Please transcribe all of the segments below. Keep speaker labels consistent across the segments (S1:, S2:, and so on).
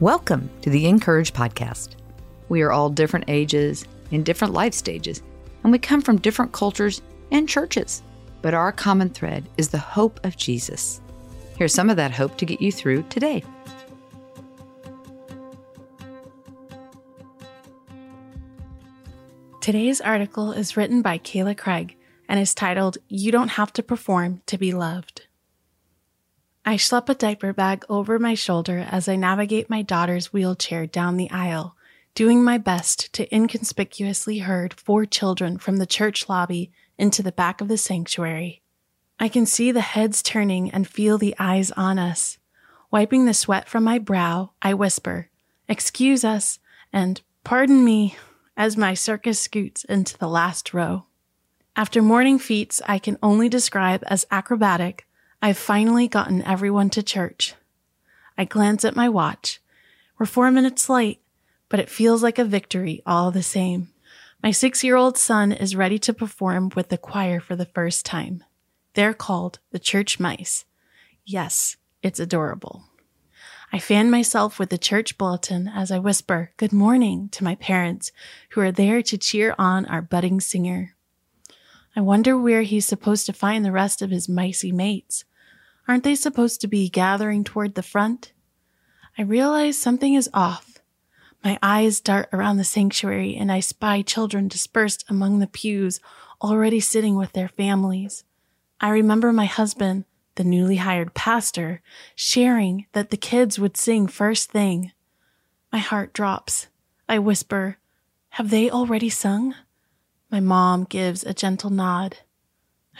S1: Welcome to the Encourage Podcast. We are all different ages, in different life stages, and we come from different cultures and churches. But our common thread is the hope of Jesus. Here's some of that hope to get you through today.
S2: Today's article is written by Kayla Craig and is titled, You Don't Have to Perform to Be Loved. I schlep a diaper bag over my shoulder as I navigate my daughter's wheelchair down the aisle, doing my best to inconspicuously herd four children from the church lobby into the back of the sanctuary. I can see the heads turning and feel the eyes on us. Wiping the sweat from my brow, I whisper, Excuse us, and pardon me, as my circus scoots into the last row. After morning feats I can only describe as acrobatic, I've finally gotten everyone to church. I glance at my watch. We're four minutes late, but it feels like a victory all the same. My six year old son is ready to perform with the choir for the first time. They're called the church mice. Yes, it's adorable. I fan myself with the church bulletin as I whisper good morning to my parents who are there to cheer on our budding singer. I wonder where he's supposed to find the rest of his micey mates. Aren't they supposed to be gathering toward the front? I realize something is off. My eyes dart around the sanctuary and I spy children dispersed among the pews, already sitting with their families. I remember my husband, the newly hired pastor, sharing that the kids would sing first thing. My heart drops. I whisper, Have they already sung? My mom gives a gentle nod.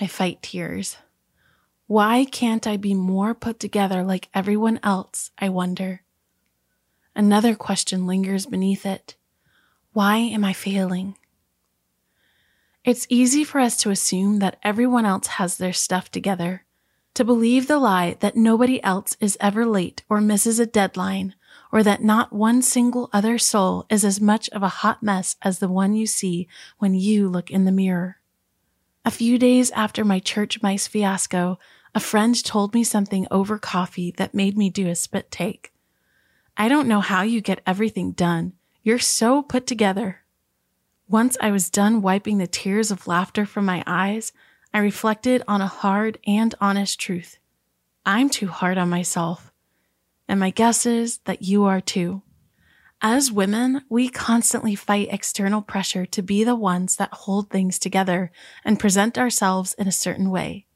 S2: I fight tears. Why can't I be more put together like everyone else? I wonder. Another question lingers beneath it. Why am I failing? It's easy for us to assume that everyone else has their stuff together, to believe the lie that nobody else is ever late or misses a deadline, or that not one single other soul is as much of a hot mess as the one you see when you look in the mirror. A few days after my church mice fiasco, a friend told me something over coffee that made me do a spit take. I don't know how you get everything done. You're so put together. Once I was done wiping the tears of laughter from my eyes, I reflected on a hard and honest truth. I'm too hard on myself. And my guess is that you are too. As women, we constantly fight external pressure to be the ones that hold things together and present ourselves in a certain way.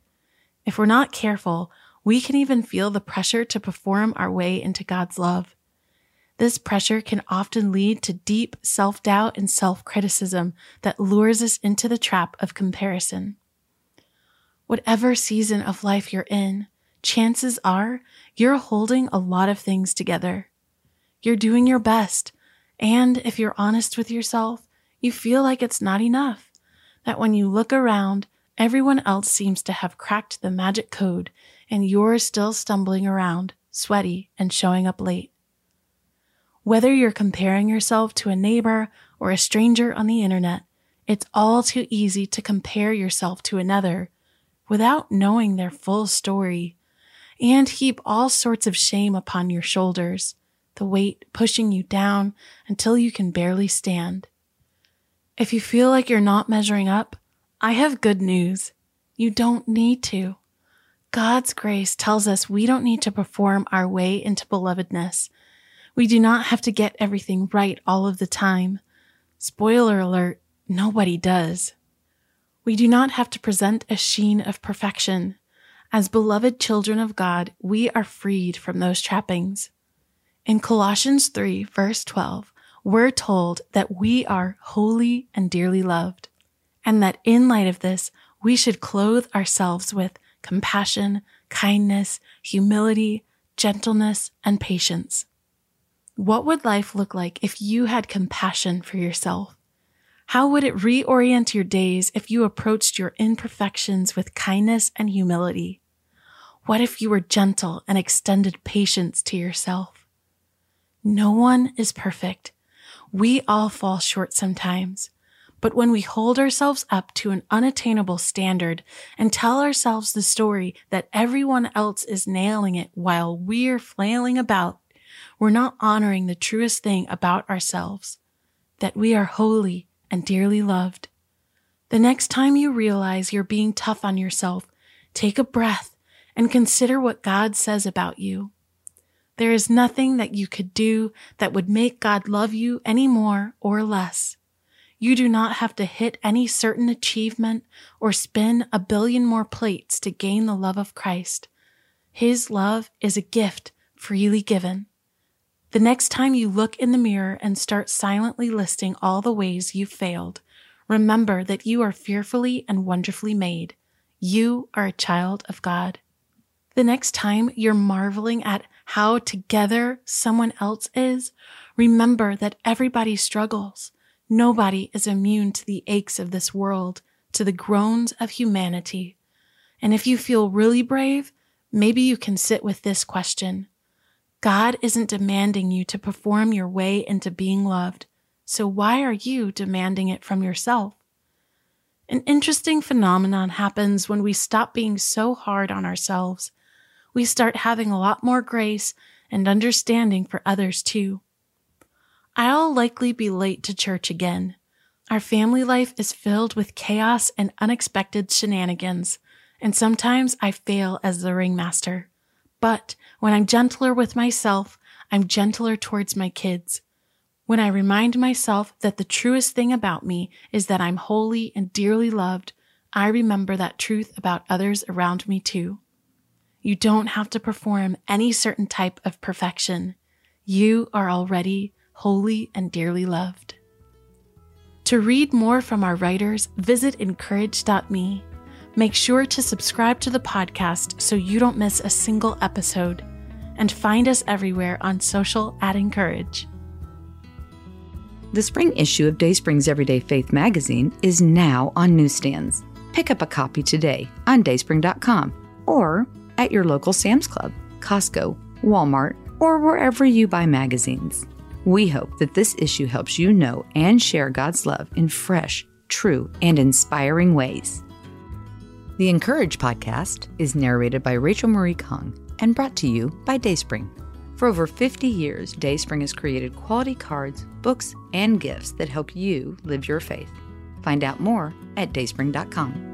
S2: If we're not careful, we can even feel the pressure to perform our way into God's love. This pressure can often lead to deep self doubt and self criticism that lures us into the trap of comparison. Whatever season of life you're in, chances are you're holding a lot of things together. You're doing your best. And if you're honest with yourself, you feel like it's not enough. That when you look around, Everyone else seems to have cracked the magic code, and you're still stumbling around, sweaty and showing up late. Whether you're comparing yourself to a neighbor or a stranger on the internet, it's all too easy to compare yourself to another without knowing their full story and heap all sorts of shame upon your shoulders, the weight pushing you down until you can barely stand. If you feel like you're not measuring up, I have good news. You don't need to. God's grace tells us we don't need to perform our way into belovedness. We do not have to get everything right all of the time. Spoiler alert, nobody does. We do not have to present a sheen of perfection. As beloved children of God, we are freed from those trappings. In Colossians 3 verse 12, we're told that we are holy and dearly loved and that in light of this, we should clothe ourselves with compassion, kindness, humility, gentleness, and patience. What would life look like if you had compassion for yourself? How would it reorient your days if you approached your imperfections with kindness and humility? What if you were gentle and extended patience to yourself? No one is perfect. We all fall short sometimes. But when we hold ourselves up to an unattainable standard and tell ourselves the story that everyone else is nailing it while we're flailing about, we're not honoring the truest thing about ourselves that we are holy and dearly loved. The next time you realize you're being tough on yourself, take a breath and consider what God says about you. There is nothing that you could do that would make God love you any more or less. You do not have to hit any certain achievement or spin a billion more plates to gain the love of Christ. His love is a gift freely given. The next time you look in the mirror and start silently listing all the ways you failed, remember that you are fearfully and wonderfully made. You are a child of God. The next time you're marveling at how together someone else is, remember that everybody struggles. Nobody is immune to the aches of this world, to the groans of humanity. And if you feel really brave, maybe you can sit with this question. God isn't demanding you to perform your way into being loved, so why are you demanding it from yourself? An interesting phenomenon happens when we stop being so hard on ourselves. We start having a lot more grace and understanding for others too. I'll likely be late to church again. Our family life is filled with chaos and unexpected shenanigans, and sometimes I fail as the ringmaster. But when I'm gentler with myself, I'm gentler towards my kids. When I remind myself that the truest thing about me is that I'm holy and dearly loved, I remember that truth about others around me too. You don't have to perform any certain type of perfection. You are already holy and dearly loved. To read more from our writers, visit incourage.me. Make sure to subscribe to the podcast so you don't miss a single episode, and find us everywhere on social at Encourage.
S1: The spring issue of Dayspring's Everyday Faith magazine is now on newsstands. Pick up a copy today on dayspring.com or at your local Sam's Club, Costco, Walmart, or wherever you buy magazines. We hope that this issue helps you know and share God's love in fresh, true, and inspiring ways. The Encourage podcast is narrated by Rachel Marie Kang and brought to you by Dayspring. For over 50 years, Dayspring has created quality cards, books, and gifts that help you live your faith. Find out more at dayspring.com.